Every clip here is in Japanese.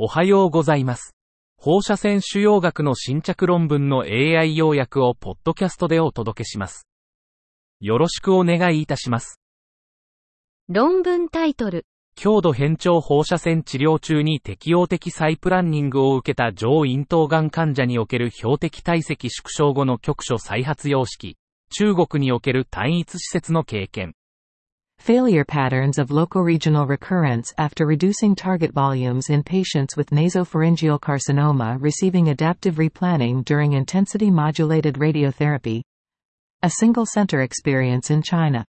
おはようございます。放射線腫瘍学の新着論文の AI 要約をポッドキャストでお届けします。よろしくお願いいたします。論文タイトル。強度変調放射線治療中に適応的再プランニングを受けた上咽頭がん患者における標的体積縮小後の局所再発様式、中国における単一施設の経験。Failure patterns of local regional recurrence after reducing target volumes in patients with nasopharyngeal carcinoma receiving adaptive replanning during intensity modulated radiotherapy. A single center experience in China.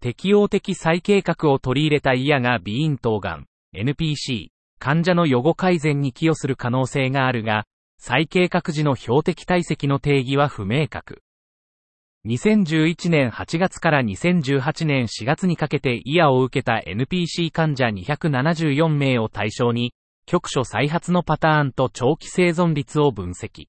適応的再計画を取り入れたイヤが鼻咽頭がん、NPC、患者の予後改善に寄与する可能性があるが、再計画時の標的体積の定義は不明確。 2011年8月から2018年4月にかけてイヤを受けた NPC 患者274名を対象に、局所再発のパターンと長期生存率を分析。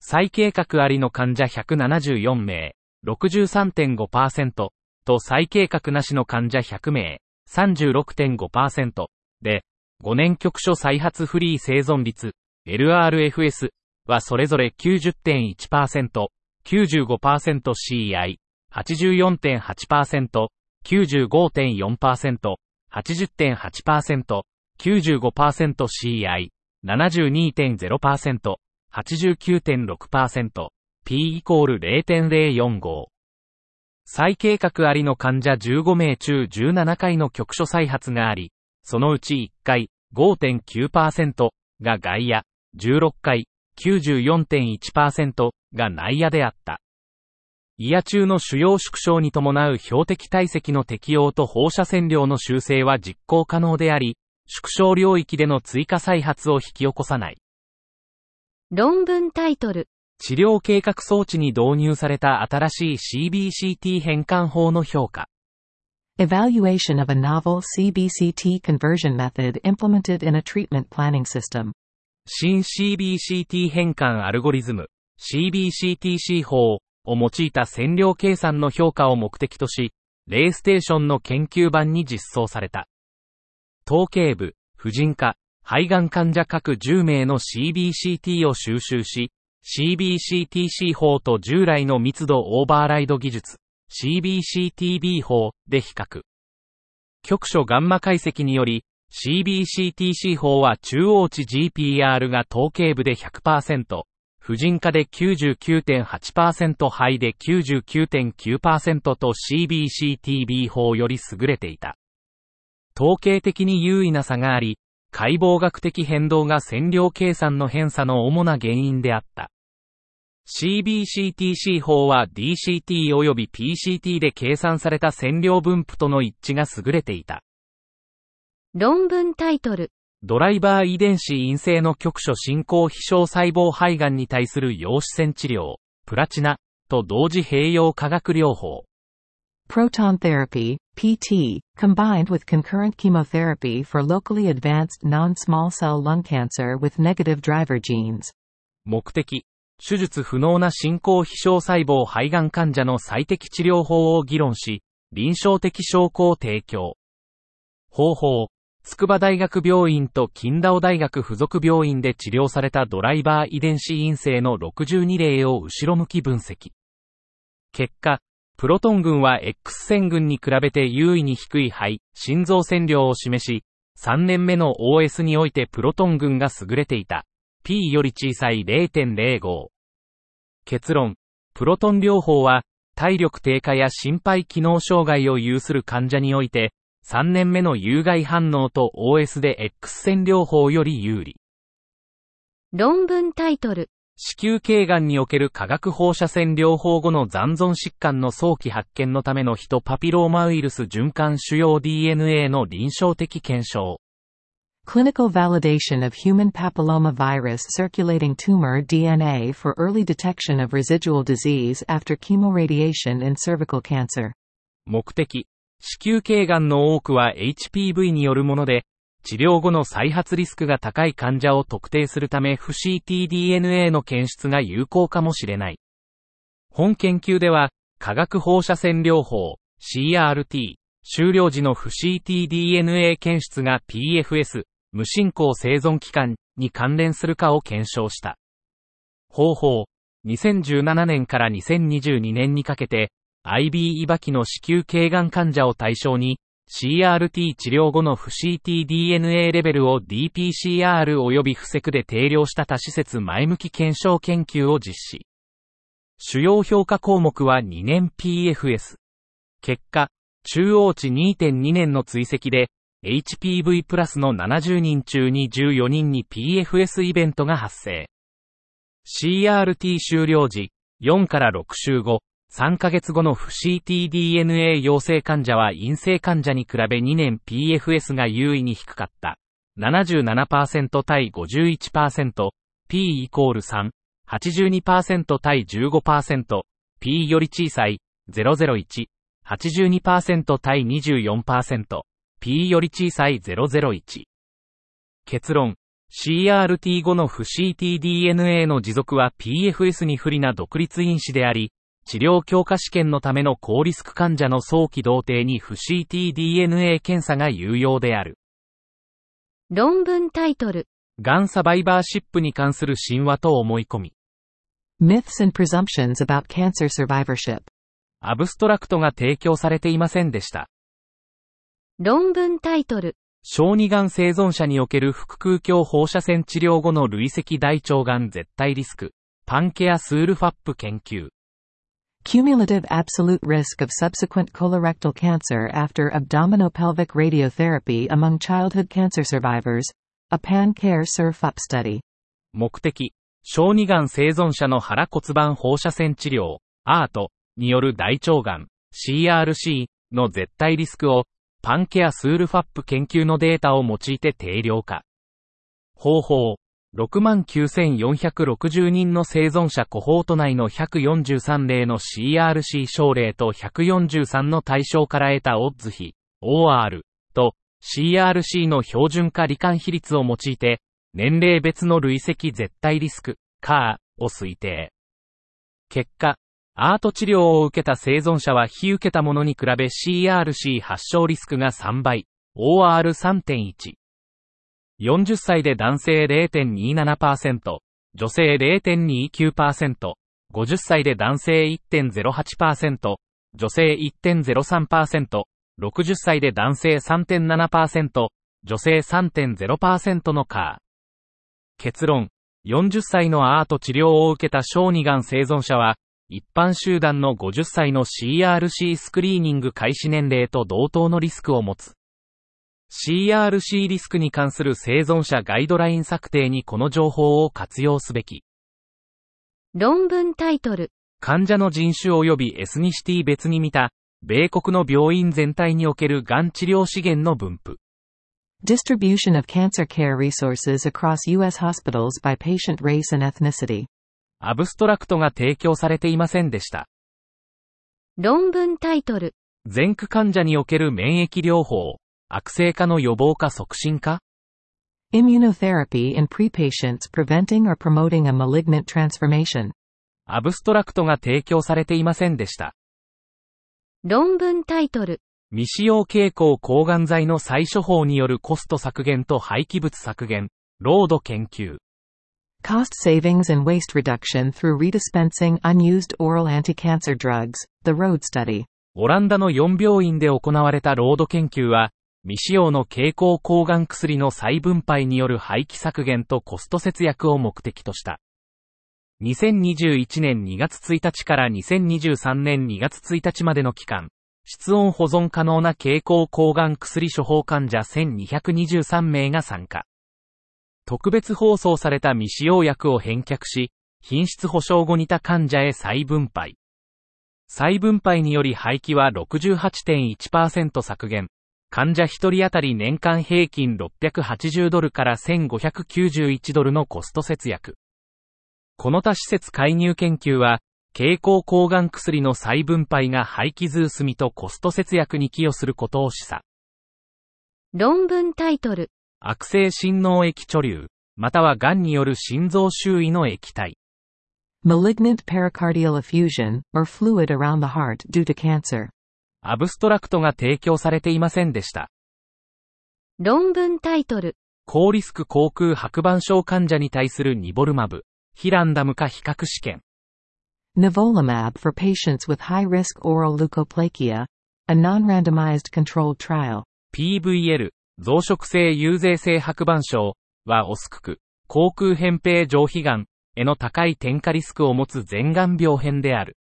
再計画ありの患者174名、63.5%、と再計画なしの患者100名、36.5%で、5年局所再発フリー生存率、LRFS はそれぞれ90.1%、95%CI、84.8%、95.4%、80.8%、95%CI、72.0%、89.6%、P イコール0.045。再計画ありの患者15名中17回の局所再発があり、そのうち1回5.9%が外野、16回94.1%が内野であった。胃野中の主要縮小に伴う標的体積の適用と放射線量の修正は実行可能であり、縮小領域での追加再発を引き起こさない。論文タイトル。治療計画装置に導入された新しい CBCT 変換法の評価。Evaluation of a novel CBCT conversion method implemented in a treatment planning system. 新 CBCT 変換アルゴリズム CBCTC 法を用いた線量計算の評価を目的とし、レイステーションの研究版に実装された。統計部、婦人科、肺がん患者各10名の CBCT を収集し、CBCTC 法と従来の密度オーバーライド技術 CBCTB 法で比較。局所ガンマ解析により、CBCTC 法は中央値 GPR が統計部で100%、婦人科で99.8%肺で99.9%と CBCTB 法より優れていた。統計的に優位な差があり、解剖学的変動が線量計算の偏差の主な原因であった。CBCTC 法は DCT 及び PCT で計算された線量分布との一致が優れていた。論文タイトル。ドライバー遺伝子陰性の局所進行非小細胞肺がんに対する陽子線治療、プラチナ、と同時併用化学療法。Proton therapy, PT, combined with concurrent chemotherapy for locally advanced non-small cell lung cancer with negative driver genes. 目的、手術不能な進行非小細胞肺がん患者の最適治療法を議論し、臨床的証拠を提供。方法、筑波大学病院と金田尾大学附属病院で治療されたドライバー遺伝子陰性の62例を後ろ向き分析。結果、プロトン群は X 線群に比べて優位に低い肺、心臓線量を示し、3年目の OS においてプロトン群が優れていた。P より小さい0.05。結論。プロトン療法は、体力低下や心肺機能障害を有する患者において、3年目の有害反応と OS で X 線療法より有利。論文タイトル。子宮頸がんにおける化学放射線療法後の残存疾患の早期発見のためのヒトパピローマウイルス循環主要 DNA の臨床的検証。Clinical validation of human papilloma virus circulating tumor DNA for early detection of residual disease after chemoradiation in cervical cancer. 目的。子宮頸がんの多くは HPV によるもので、治療後の再発リスクが高い患者を特定するため不 ctDNA の検出が有効かもしれない。本研究では、化学放射線療法、CRT、終了時の不 ctDNA 検出が PFS、無進行生存期間に関連するかを検証した。方法、2017年から2022年にかけて、IB イバキの子宮頸がん患者を対象に、CRT 治療後の不 ctDNA レベルを DPCR 及び不セクで定量した多施設前向き検証研究を実施。主要評価項目は2年 PFS。結果、中央値2.2年の追跡で、HPV プラスの70人中に14人に PFS イベントが発生。CRT 終了時、4から6週後、3ヶ月後の不 ctDNA 陽性患者は陰性患者に比べ2年 PFS が優位に低かった。77%対51%、P イコール3、82%対15%、P より小さい、001、82%対24%、P より小さい。001。結論、CRT 後の不 ctDNA の持続は PFS に不利な独立因子であり、治療強化試験のための高リスク患者の早期同定に不 ctDNA 検査が有用である。論文タイトル。がんサバイバーシップに関する神話と思い込み。Myths and presumptions about cancer survivorship. アブストラクトが提供されていませんでした。論文タイトル。小児がん生存者における腹腔鏡放射線治療後の累積大腸がん絶対リスク、パンケアスールファップ研究。Cumulative absolute risk of subsequent colorectal cancer after abdominopelvic radiotherapy among childhood cancer survivors, a pan-care SURFUP study. 目的、小児がん生存者の腹骨盤放射線治療、アートによる大腸がん、CRC の絶対リスクをパンケアスールファップ研究のデータを用いて定量化。方法、69,460人の生存者コホート内の143例の CRC 症例と143の対象から得たオッズ比、OR と CRC の標準化罹患比率を用いて、年齢別の累積絶対リスク、CAR を推定。結果、アート治療を受けた生存者は非受けたものに比べ CRC 発症リスクが3倍、OR3.1。40歳で男性0.27%、女性0.29%、50歳で男性1.08%、女性1.03%、60歳で男性3.7%、女性3.0%のカー。結論、40歳のアート治療を受けた小児がん生存者は、一般集団の50歳の CRC スクリーニング開始年齢と同等のリスクを持つ。CRC リスクに関する生存者ガイドライン策定にこの情報を活用すべき。論文タイトル。患者の人種及びエスニシティ別に見た、米国の病院全体におけるがん治療資源の分布。Distribution of cancer care resources across U.S. hospitals by patient race and ethnicity. アブストラクトが提供されていませんでした。論文タイトル。前駆患者における免疫療法、悪性化の予防か促進か Immunotherapy in pre-patients preventing or promoting a malignant transformation. アブストラクトが提供されていませんでした。論文タイトル。未使用傾向抗がん剤の再処方によるコスト削減と廃棄物削減、ロード研究。Cost savings and waste reduction through redispensing unused oral anti-cancer drugs, the ROAD study. オランダの4病院で行われたロード研究は、未使用の経口抗がん薬の再分配による廃棄削減とコスト節約を目的とした。2021年2月1日から2023年2月1日までの期間、室温保存可能な経口抗がん薬処方患者1223名が参加。特別放送された未使用薬を返却し、品質保証後似た患者へ再分配。再分配により廃棄は68.1%削減。患者1人当たり年間平均680ドルから1591ドルのコスト節約。この他施設介入研究は、経口抗がん薬の再分配が廃棄ズースミとコスト節約に寄与することを示唆。論文タイトル。悪性心脳液貯留、または癌による心臓周囲の液体。Malignant pericardial effusion, or fluid around the heart due to cancer. アブストラクトが提供されていませんでした。論文タイトル。高リスク航空白板症患者に対するニボルマブ、ヒランダム化比較試験。Nivolumab for patients with high-risk oral leukoplakia, a non-randomized controlled trial. PVL、増殖性有税性白板症はオスクク、口腔扁平上皮癌への高い添加リスクを持つ前癌病変である。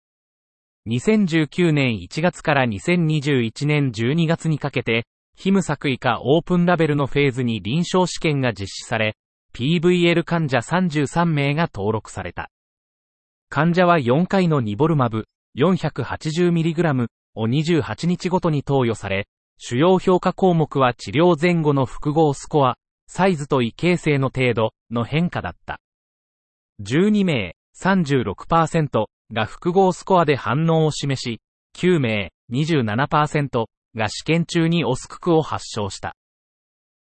2019年1月から2021年12月にかけて、ヒム作為下オープンラベルのフェーズに臨床試験が実施され、PVL 患者33名が登録された。患者は4回のニボルマブ 480mg を28日ごとに投与され、主要評価項目は治療前後の複合スコア、サイズと異形成の程度の変化だった。12名、36%が複合スコアで反応を示し、9名、27%が試験中にオスククを発症した。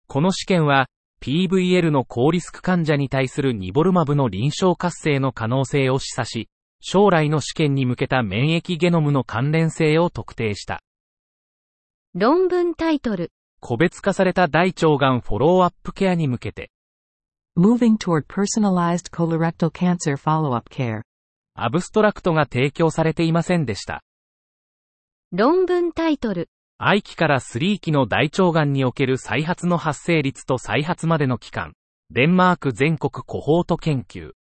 この試験は、PVL の高リスク患者に対するニボルマブの臨床活性の可能性を示唆し、将来の試験に向けた免疫ゲノムの関連性を特定した。論文タイトル。個別化された大腸がんフォローアップケアに向けて、Moving toward personalized colorectal cancer follow-up care. アブストラクトが提供されていませんでした。論文タイトル。I 期から3期の大腸がんにおける再発の発生率と再発までの期間。デンマーク全国コホート研究。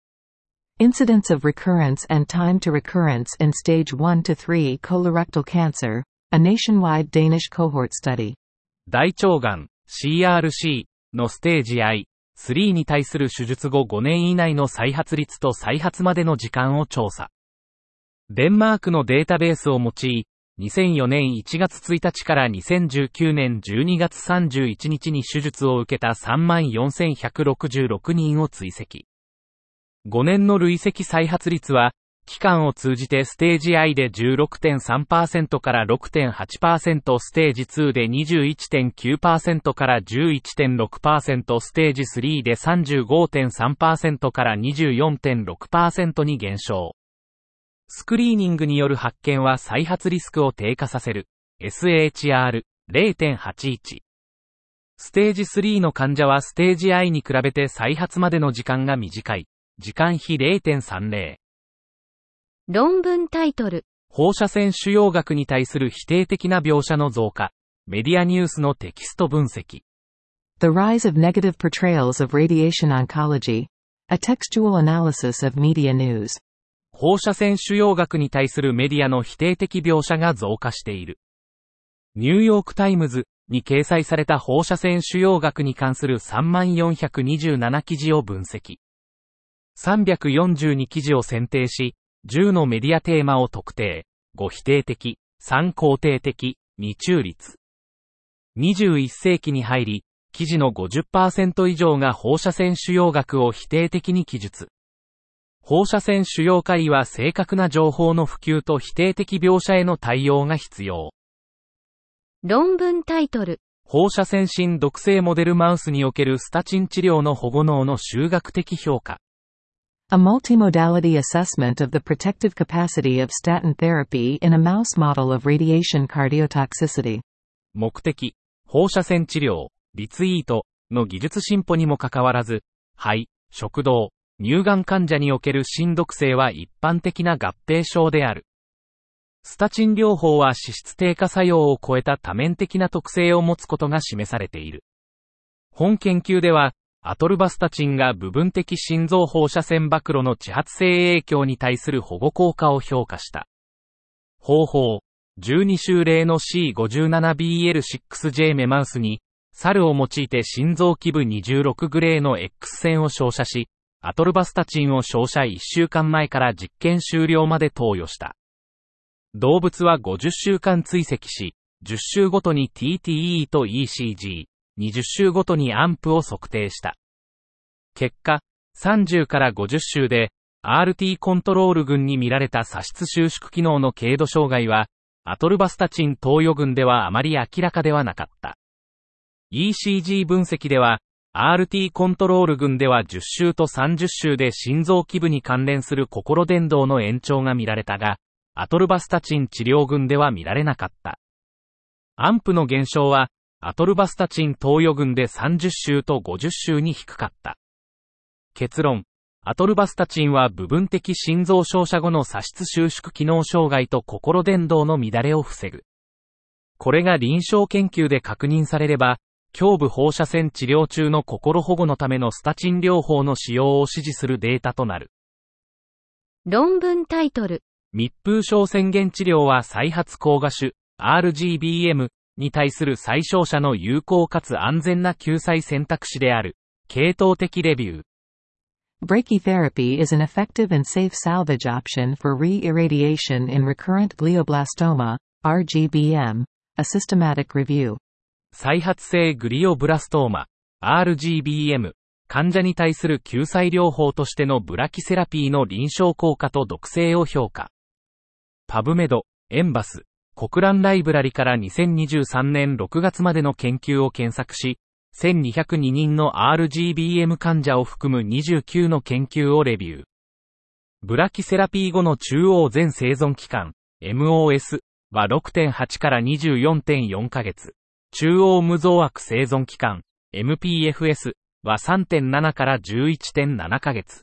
Incidence of recurrence and time to recurrence in stage 1 to 3 colorectal cancer, a nationwide Danish cohort study. 大腸がん CRC のステージ3に対する手術後5年以内の再発率と再発までの時間を調査。デンマークのデータベースを用い、2004年1月1日から2019年12月31日に手術を受けた34,166人を追跡。5年の累積再発率は、期間を通じてステージ I で16.3%から6.8%ステージ2で21.9%から11.6%ステージ3で35.3%から24.6%に減少。スクリーニングによる発見は再発リスクを低下させる。SHR0.81。ステージ3の患者はステージ I に比べて再発までの時間が短い。時間比0.30。論文タイトル。放射線腫瘍学に対する否定的な描写の増加。メディアニュースのテキスト分析。The rise of negative portrayals of radiation oncology. A textual analysis of media news. 放射線腫瘍学に対するメディアの否定的描写が増加している。ニューヨークタイムズに掲載された放射線腫瘍学に関する3427記事を分析。342記事を選定し、10のメディアテーマを特定。5否定的、3肯定的、2中立。21世紀に入り、記事の50%以上が放射線腫瘍学を否定的に記述。放射線腫瘍科医は正確な情報の普及と否定的描写への対応が必要。論文タイトル。放射線心毒性モデルマウスにおけるスタチン治療の保護能の修学的評価。A multimodality assessment of the protective capacity of statin therapy in a mouse model of radiation cardiotoxicity. 目的、放射線治療、リツイートの技術進歩にもかかわらず、肺、食道、乳がん患者における心毒性は一般的な合併症である。スタチン療法は脂質低下作用を超えた多面的な特性を持つことが示されている。本研究では、アトルバスタチンが部分的心臓放射線暴露の地発性影響に対する保護効果を評価した。方法、12週例の C57BL6J メマウスに、猿を用いて心臓基部26グレーの X 線を照射し、アトルバスタチンを照射1週間前から実験終了まで投与した。動物は50週間追跡し、10週ごとに TTE と ECG、20週ごとにアンプを測定した。結果、30から50週で、RT コントロール群に見られた差出収縮機能の軽度障害は、アトルバスタチン投与群ではあまり明らかではなかった。ECG 分析では、RT コントロール群では10週と30週で心臓基部に関連する心伝導の延長が見られたが、アトルバスタチン治療群では見られなかった。アンプの減少は、アトルバスタチン投与群で30週と50週に低かった。結論。アトルバスタチンは部分的心臓照射後の左室収縮機能障害と心伝導の乱れを防ぐ。これが臨床研究で確認されれば、胸部放射線治療中の心保護のためのスタチン療法の使用を指示するデータとなる。論文タイトル。密封症宣言治療は再発高画種 RGBM に対する最小者の有効かつ安全な救済選択肢である。系統的レビュー。Brachytherapy is an effective and safe salvage option for re-irradiation in recurrent glioblastoma, RGBM. A systematic review. 再発性グリオブラストーマ、RGBM、患者に対する救済療法としてのブラキセラピーの臨床効果と毒性を評価。パブメド、エンバス、国蘭ライブラリから2023年6月までの研究を検索し、1202人の RGBM 患者を含む29の研究をレビュー。ブラキセラピー後の中央全生存期間、MOS は6.8から24.4ヶ月。中央無増悪生存期間、MPFS は3.7から11.7ヶ月。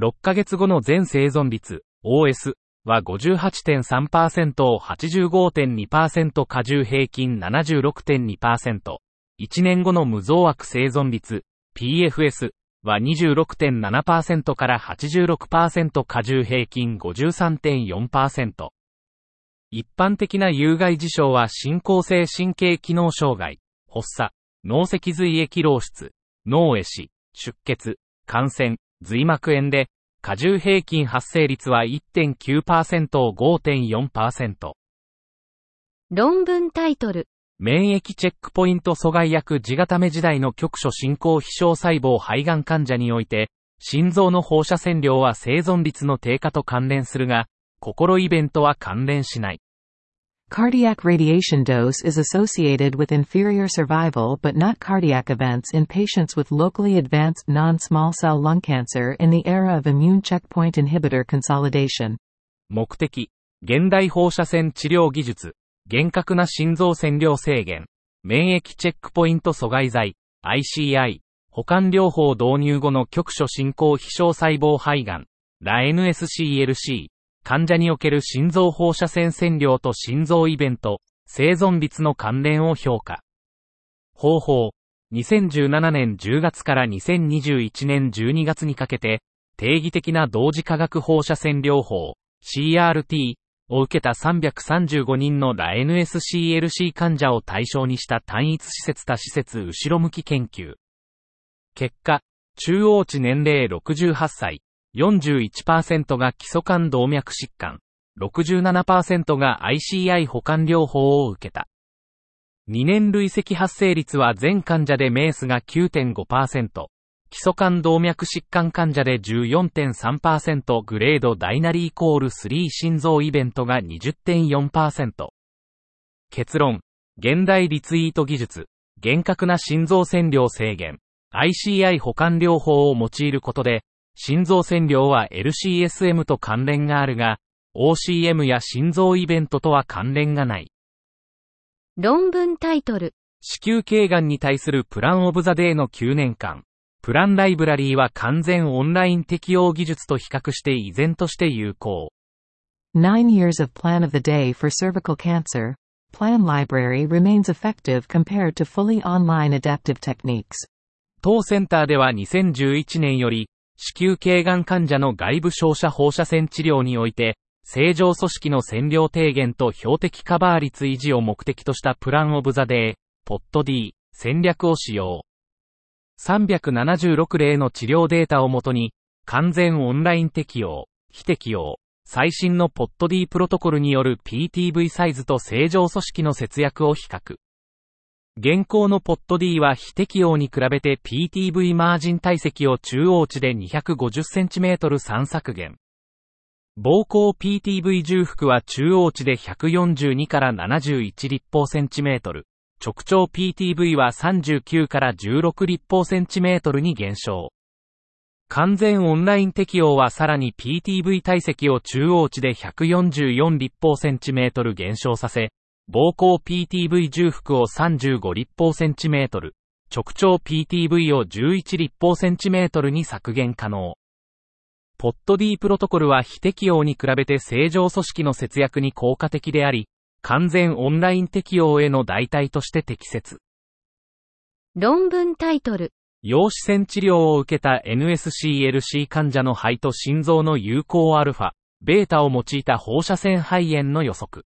6ヶ月後の全生存率、OS は58.3%を85.2%過重平均76.2%。1年後の無増悪生存率、PFS は26.7%から86%過重平均53.4%。一般的な有害事象は進行性神経機能障害、発作、脳脊髄液漏出、脳壊死、出血、感染、髄膜炎で、過重平均発生率は1.9%を5.4%。論文タイトル。免疫チェックポイント阻害薬自型目時代の局所進行非小細胞肺がん患者において、心臓の放射線量は生存率の低下と関連するが、心イベントは関連しない。Cardiac radiation dose is associated with inferior survival but not cardiac events in patients with locally advanced non-small cell lung cancer in the era of immune checkpoint inhibitor consolidation. 目的、現代放射線治療技術、厳格な心臓線量制限、免疫チェックポイント阻害剤、ICI、保管療法導入後の局所進行非小細胞肺がん、ラ NSCLC、 患者における心臓放射線線量と心臓イベント、生存率の関連を評価。方法、2017年10月から2021年12月にかけて、定義的な同時化学放射線療法、CRT を受けた335人のラ NSCLC 患者を対象にした単一施設多施設後ろ向き研究。結果、中央値年齢68歳、41%が基礎管動脈疾患、67%が ICI 保管療法を受けた。2年累積発生率は全患者でメースが9.5%、基礎管動脈疾患患者で14.3%グレードダイナリーイコール3心臓イベントが20.4%。結論、現代リツイート技術、厳格な心臓線量制限、ICI 保管療法を用いることで、心臓線量は LCSM と関連があるが、OCM や心臓イベントとは関連がない。論文タイトル。子宮頸がんに対するプランオブザデーの9年間。プランライブラリーは完全オンライン適用技術と比較して依然として有効。9 years of Plan of the Day for cervical cancer. Plan library remains effective compared to fully online adaptive techniques. 当センターでは2011年より子宮頸がん患者の外部照射放射線治療において、正常組織の線量低減と標的カバー率維持を目的としたプランオブザデー、ポット D 戦略を使用。376例の治療データをもとに、完全オンライン適用、非適用、最新のポット D プロトコルによる PTV サイズと正常組織の節約を比較。現行のポット D は非適用に比べて PTV マージン体積を中央値で 250cm 3削減。膀胱 PTV 重複は中央値で142から71立方センチメートル。直腸 PTV は39から16立方センチメートルに減少。完全オンライン適用はさらに PTV 体積を中央値で144立方センチメートル減少させ、膀胱 PTV 重複を35立方センチメートル、直腸 PTV を11立方センチメートルに削減可能。ポッド D プロトコルは非適用に比べて正常組織の節約に効果的であり、完全オンライン適用への代替として適切。論文タイトル。陽子線治療を受けた NSCLC 患者の肺と心臓の有効アルファ、ベータを用いた放射線肺炎の予測。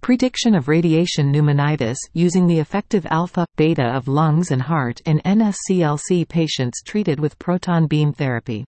Prediction of radiation pneumonitis using the effective alpha, beta of lungs and heart in NSCLC patients treated with proton beam therapy.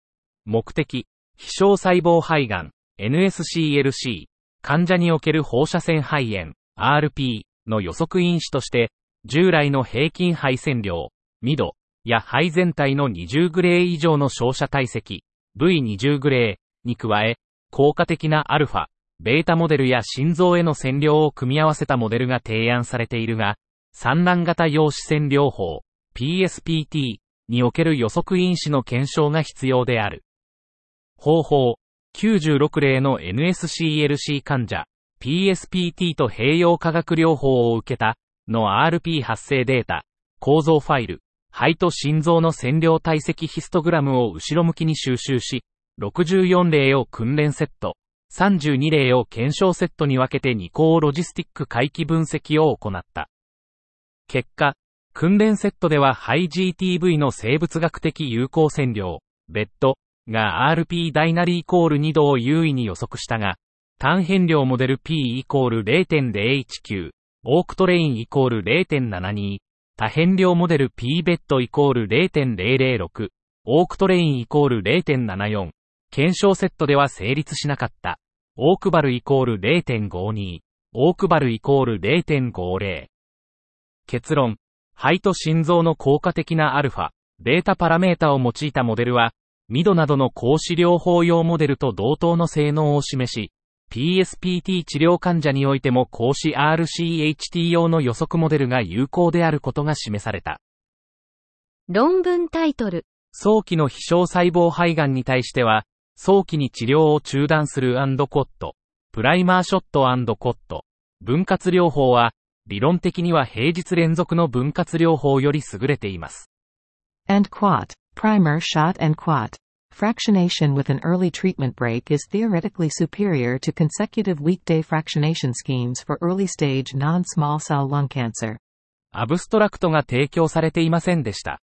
目的、非小細胞肺がん、NSCLC、患者における放射線肺炎、RP の予測因子として、従来の平均肺線量、ミド、や肺全体の20グレー以上の照射体積、V20 グレーに加え、効果的なアルファ、ベータモデルや心臓への線量を組み合わせたモデルが提案されているが、産卵型陽子線療法、PSPT における予測因子の検証が必要である。方法、96例の NSCLC 患者、PSPT と併用化学療法を受けた、の RP 発生データ、構造ファイル、肺と心臓の線量体積ヒストグラムを後ろ向きに収集し、64例を訓練セット、32例を検証セットに分けて2項ロジスティック回帰分析を行った。結果、訓練セットでは肺 GTV の生物学的有効線量、ベッド、が RP ダイナリーイコール2度を優位に予測したが、単変量モデル P イコール0.019、オークトレインイコール0.72、多変量モデル P ベッドイコール0.006、オークトレインイコール0.74、検証セットでは成立しなかった。オークバルイコール0.52、オークバルイコール0.50。結論、肺と心臓の効果的なアルファ、ベータパラメータを用いたモデルは、ミドなどの高視療法用モデルと同等の性能を示し、PSPT 治療患者においても高視 RCHT 用の予測モデルが有効であることが示された。論文タイトル。早期の非小細胞肺がんに対しては、早期に治療を中断するコット、プライマーショットコット、分割療法は、理論的には平日連続の分割療法より優れています。and quat, primer shot and quat. Fractionation with an early treatment break is theoretically superior to consecutive weekday fractionation schemes for early stage non-small cell lung cancer. アブストラクトが提供されていませんでした。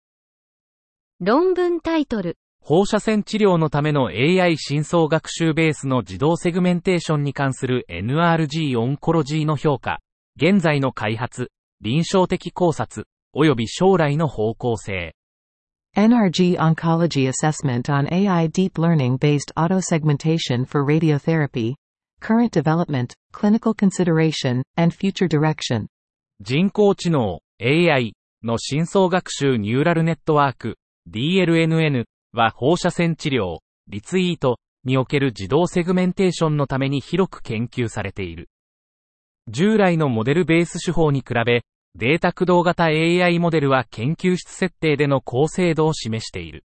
論文タイトル。放射線治療のための AI 深層学習ベースの自動セグメンテーションに関する NRG オンコロジーの評価、現在の開発、臨床的考察、及び将来の方向性。NRG Oncology Assessment on AI Deep Learning Based Auto-Segmentation for Radiotherapy, Current Development, Clinical Consideration, and Future Direction 人工知能 AI の深層学習ニューラルネットワーク DLNN は放射線治療リツイートにおける自動セグメンテーションのために広く研究されている。従来のモデルベース手法に比べ、データ駆動型 AI モデルは研究室設定での高精度を示している。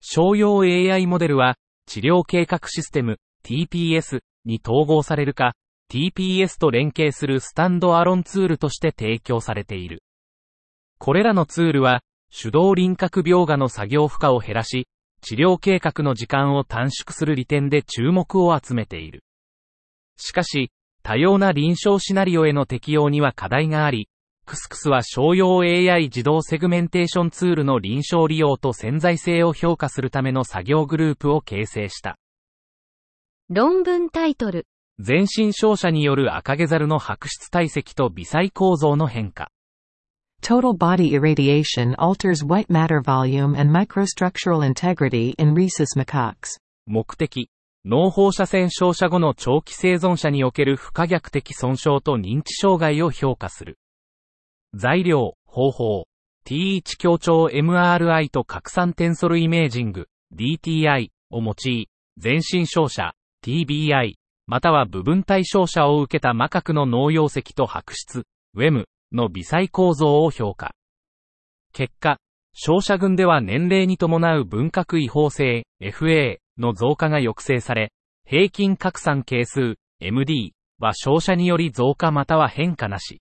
商用 AI モデルは、治療計画システム TPS に統合されるか、TPS と連携するスタンドアロンツールとして提供されている。これらのツールは、手動輪郭描画の作業負荷を減らし、治療計画の時間を短縮する利点で注目を集めている。しかし、多様な臨床シナリオへの適用には課題があり、クスクスは商用 AI 自動セグメンテーションツールの臨床利用と潜在性を評価するための作業グループを形成した。論文タイトル。全身照射による赤毛ザルの白質体積と微細構造の変化。Total body irradiation alters white matter volume and microstructural integrity in rhesus macaques. 目的。脳放射線照射後の長期生存者における不可逆的損傷と認知障害を評価する。材料、方法、T1 強調 MRI と拡散テンソルイメージング、DTI を用い、全身照射、TBI、または部分体照射を受けた魔角の脳溶石と白質、WEM の微細構造を評価。結果、照射群では年齢に伴う分割違法性、FA の増加が抑制され、平均拡散係数、MD は照射により増加または変化なし。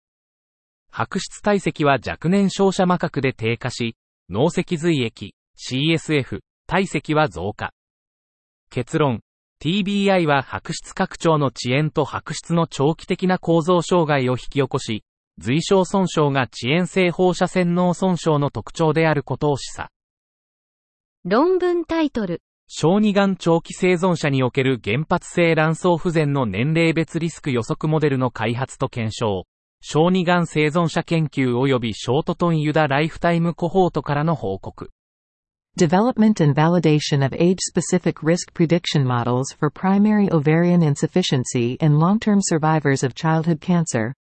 白質体積は若年照射膜角で低下し、脳脊髄液、CSF、体積は増加。結論、TBI は白質拡張の遅延と白質の長期的な構造障害を引き起こし、髄小損傷が遅延性放射線脳損傷の特徴であることを示唆。論文タイトル。小児がん長期生存者における原発性卵巣不全の年齢別リスク予測モデルの開発と検証。小児がん生存者研究及びショートトンユダライフタイムコホートからの報告。Development and validation of age-specific risk prediction models for primary ovarian insufficiency in long-term survivors of childhood cancer.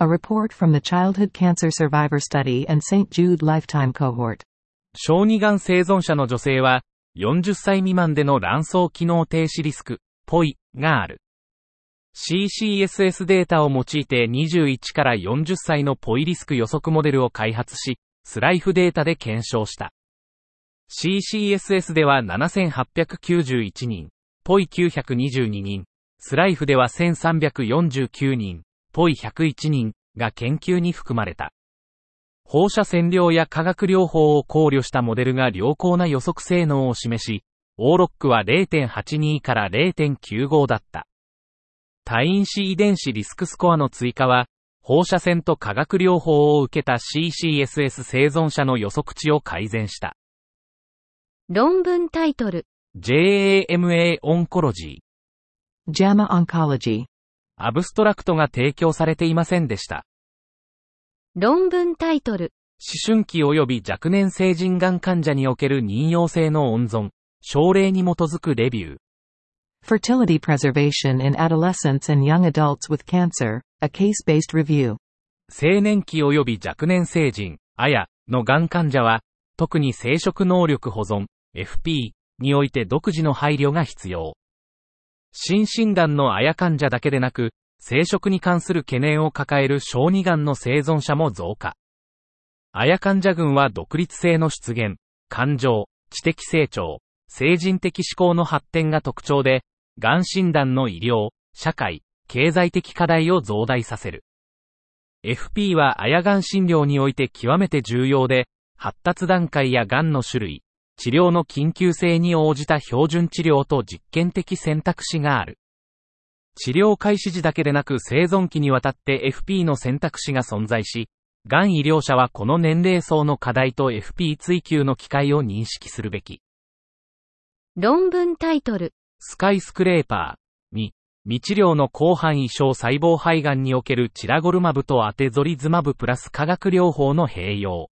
A report from the Childhood Cancer Survivor Study and St. Jude Lifetime Cohort. 小児がん生存者の女性は、40歳未満での卵巣機能停止リスク、ポイ、がある。CCSS データを用いて21から40歳のポイリスク予測モデルを開発し、スライフデータで検証した。CCSS では7891人、ポイ922人、スライフでは1349人、ポイ101人が研究に含まれた。放射線量や化学療法を考慮したモデルが良好な予測性能を示し、オーロックは0.82から0.95だった。多因子遺伝子リスクスコアの追加は、放射線と化学療法を受けた CCSS 生存者の予測値を改善した。論文タイトル。JAMA オンコロジー。JAMA Oncology。アブストラクトが提供されていませんでした。論文タイトル。思春期及び若年成人がん患者における妊用性の温存、症例に基づくレビュー。Fertility Preservation in Adolescents and Young Adults with Cancer, a Case-Based Review 青年期及び若年成人、あや、のがん患者は、特に生殖能力保存、FP において独自の配慮が必要。新診断のあや患者だけでなく、生殖に関する懸念を抱える小児がんの生存者も増加。あや患者群は独立性の出現、感情、知的成長、成人的思考の発展が特徴で、がん診断の医療、社会、経済的課題を増大させる。FP はあやがん診療において極めて重要で、発達段階やがんの種類、治療の緊急性に応じた標準治療と実験的選択肢がある。治療開始時だけでなく生存期にわたって FP の選択肢が存在し、がん医療者はこの年齢層の課題と FP 追求の機会を認識するべき。論文タイトル。スカイスクレーパーに、未治療の広範囲小細胞肺がんにおけるチラゴルマブとアテゾリズマブプラス化学療法の併用。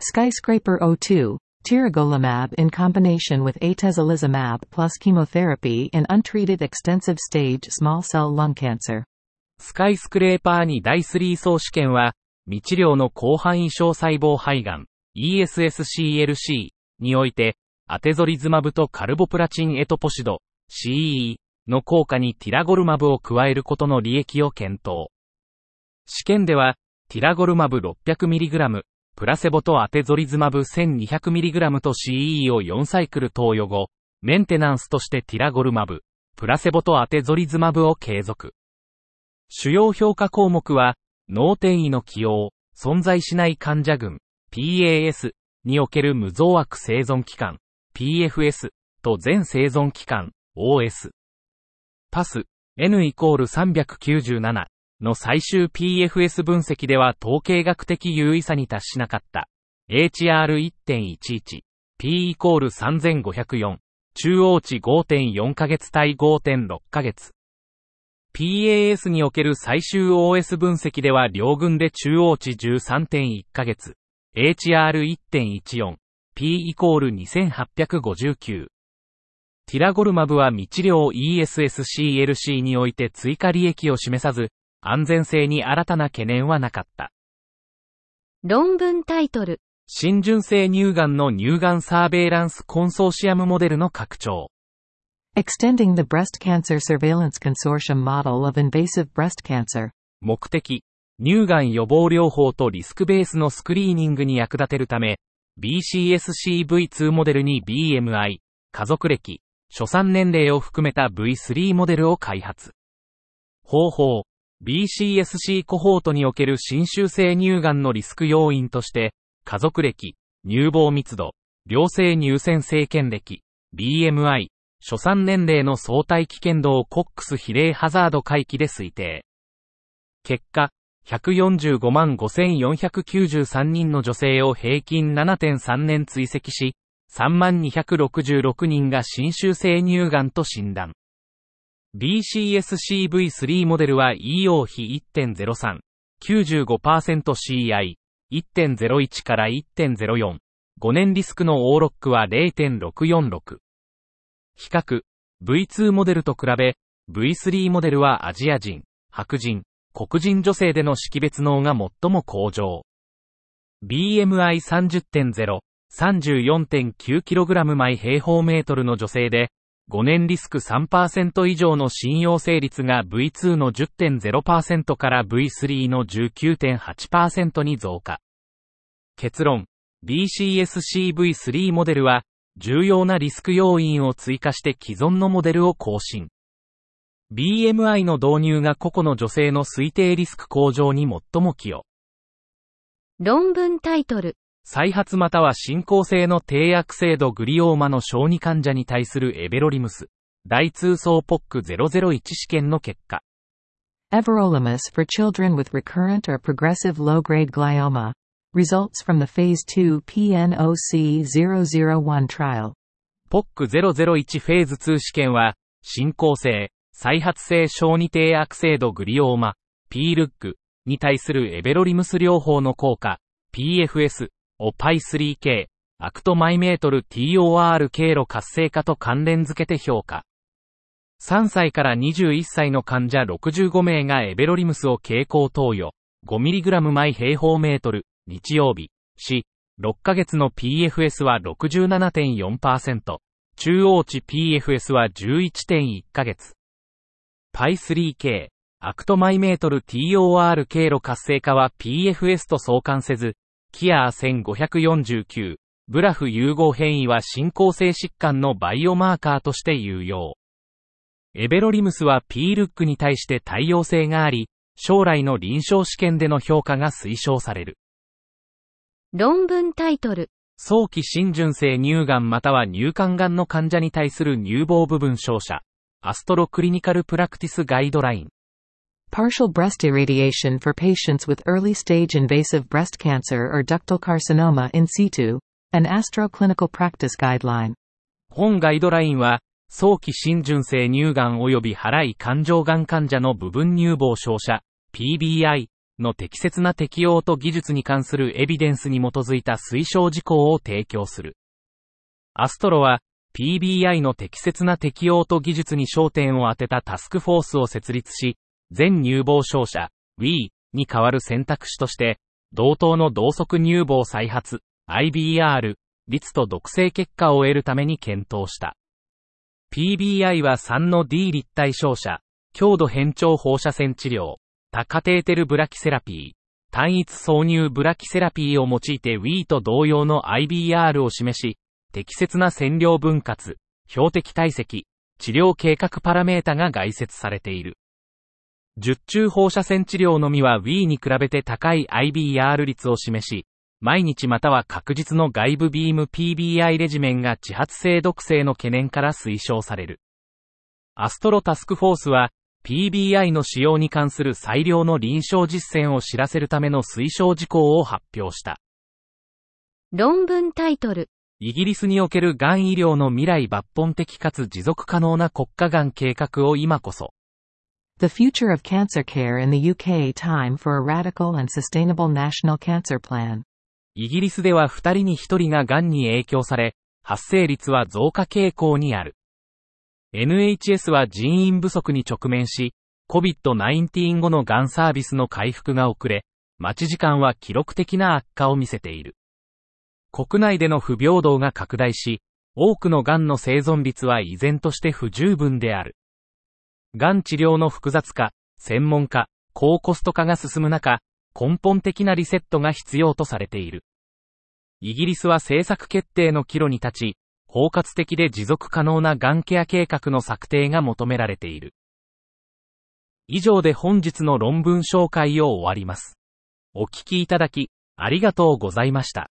Skyscraper O2 Tiragolumab in combination with atezolizumab plus chemotherapy in untreated extensive stage small cell lung cancer. スカイスクレーパーに第3層試験は、未治療の広範囲小細胞肺がん ESSCLC において、アテゾリズマブとカルボプラチンエトポシド CE の効果にティラゴルマブを加えることの利益を検討。試験では、ティラゴルマブ 600mg、プラセボとアテゾリズマブ 1200mg と CE を4サイクル投与後、メンテナンスとしてティラゴルマブ、プラセボとアテゾリズマブを継続。主要評価項目は、脳転移の起用、存在しない患者群、PAS における無増悪生存期間、PFS と全生存期間、OS。パス、N イコール397。の最終 PFS 分析では統計学的優位さに達しなかった。HR1.11、P イコール3504、中央値5.4ヶ月対5.6ヶ月。PAS における最終 OS 分析では両群で中央値13.1ヶ月。HR1.14、P イコール2859。ティラゴルマブは未治療 ESSCLC において追加利益を示さず、安全性に新たな懸念はなかった。論文タイトル。新純性乳がんの乳がんサーベイランスコンソーシアムモデルの拡張。Extending the Breast Cancer Surveillance Consortium Model of Invasive Breast Cancer 目的、乳がん予防療法とリスクベースのスクリーニングに役立てるため、BCSCV2 モデルに BMI、家族歴、初産年齢を含めた V3 モデルを開発。方法、BCSC コホートにおける侵襲性乳がんのリスク要因として、家族歴、乳房密度、良性乳腺生検歴、BMI、初産年齢の相対危険度をコックス比例ハザード回帰で推定。結果、145万5493人の女性を平均7.3年追跡し、3万266人が侵襲性乳がんと診断。BCSCV3 モデルは EO 比1.03、95%CI、1.01から1.04、5年リスクのオーロックは0.646。比較、V2 モデルと比べ、V3 モデルはアジア人、白人、黒人女性での識別能が最も向上。BMI30.0、34.9kg 毎平方メートルの女性で、5年リスク3%以上の信用性率が V2 の10.0%から V3 の19.8%に増加。結論、BCSCV3 モデルは、重要なリスク要因を追加して既存のモデルを更新。BMI の導入が個々の女性の推定リスク向上に最も寄与。論文タイトル。再発または進行性の低悪性度グリオーマの小児患者に対するエベロリムス、大通層ポック001試験の結果。Everolimus for children with recurrent or progressive low-grade glioma. Results from the Phase 2 PNOC001 trial. PNOC001 フェーズ2試験は、進行性、再発性小児低悪性度グリオーマ、 pLGG に対するエベロリムス療法の効果、PFS を PI3K、アクト毎メートル TOR 経路活性化と関連付けて評価。3歳から21歳の患者65名がエベロリムスを経口投与、5mg 毎平方メートル、日曜日、し、6ヶ月の PFS は67.4%、中央値 PFS は11.1ヶ月。PI3K、アクト毎メートル TOR 経路活性化は PFS と相関せず、 KIAA1549、BRAF 融合変異は進行性疾患のバイオマーカーとして有用。エベロリムスは P-LUC に対して対応性があり、将来の臨床試験での評価が推奨される。論文タイトル。早期浸潤性乳がんまたは乳管がんの患者に対する乳房部分照射。アストロクリニカルプラクティスガイドライン。Partial breast irradiation for patients with early stage invasive breast cancer or ductal carcinoma in situ. An Astro Clinical Practice Guideline. 本ガイドラインは、早期浸潤性乳がん及び腹い肝臓がん患者の部分乳房照射、PBI の適切な適用と技術に関するエビデンスに基づいた推奨事項を提供する。アストロは、PBI の適切な適用と技術に焦点を当てたタスクフォースを設立し、全乳房照射、WE に代わる選択肢として、同等の同側乳房再発、IBR、率と毒性結果を得るために検討した。PBI は3の D 立体照射、強度変調放射線治療、多カテーテルブラキセラピー、単一挿入ブラキセラピーを用いて WE と同様の IBR を示し、適切な線量分割、標的体積、治療計画パラメータが概説されている。十中放射線治療のみは Wii に比べて高い IBR 率を示し、毎日または確実の外部ビーム PBI レジメンが自発性毒性の懸念から推奨される。アストロタスクフォースは、PBI の使用に関する最良の臨床実践を知らせるための推奨事項を発表した。論文タイトルイギリスにおけるがん医療の未来抜本的かつ持続可能な国家がん計画を今こそ。The future of cancer care in the UK time for a radical and sustainable national cancer plan. イギリスでは2人に1人ががんに影響され、発生率は増加傾向にある。NHS は人員不足に直面し、COVID-19 後のがんサービスの回復が遅れ、待ち時間は記録的な悪化を見せている。国内での不平等が拡大し、多くの癌の生存率は依然として不十分である。癌治療の複雑化、専門化、高コスト化が進む中、根本的なリセットが必要とされている。イギリスは政策決定の岐路に立ち、包括的で持続可能な癌ケア計画の策定が求められている。以上で本日の論文紹介を終わります。お聞きいただき、ありがとうございました。